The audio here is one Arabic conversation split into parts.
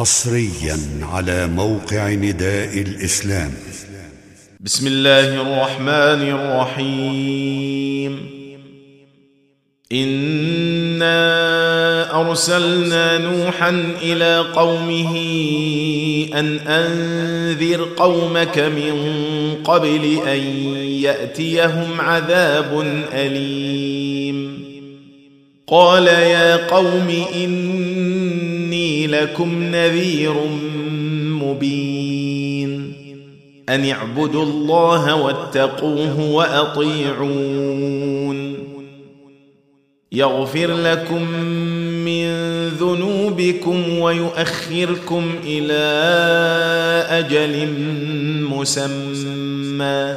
حصريا على موقع نداء الإسلام. بسم الله الرحمن الرحيم. إنا أرسلنا نوحا إلى قومه أن أنذر قومك من قبل أن يأتيهم عذاب أليم. قال يا قوم اني لكم نذير مبين. أن اعبدوا الله واتقوه وأطيعون. يغفر لكم من ذنوبكم ويؤخركم إلى أجل مسمى.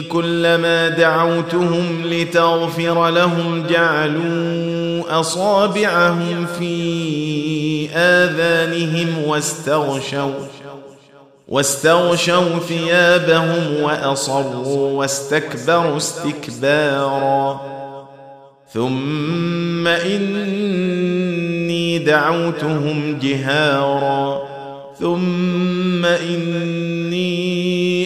كلما دعوتهم لتغفر لهم جعلوا أصابعهم في آذانهم واستغشوا واستغشوا ثيابهم وأصروا واستكبروا استكبارا. ثم إني دعوتهم جهارا. ثم إني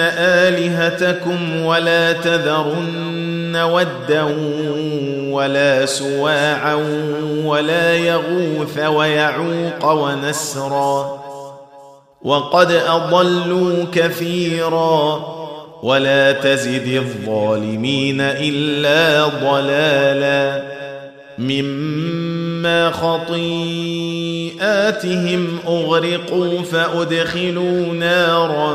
آلهتكم ولا تذرن ودا ولا سواعا ولا يغوث ويعوق ونسرا وقد أضلوا كثيرا ولا تزد الظالمين إلا ضلالا مما خطيئاتهم أغرقوا فأدخلوا نارا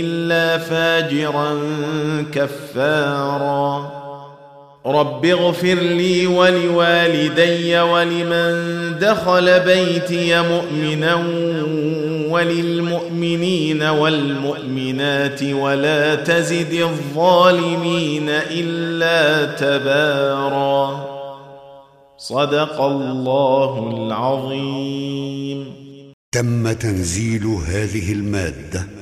إلا فاجرا كفارا. رب اغفر لي ولوالدي ولمن دخل بيتي مؤمنا وللمؤمنين والمؤمنات ولا تزد الظالمين إلا تبارا. صدق الله العظيم. تم تنزيل هذه المادة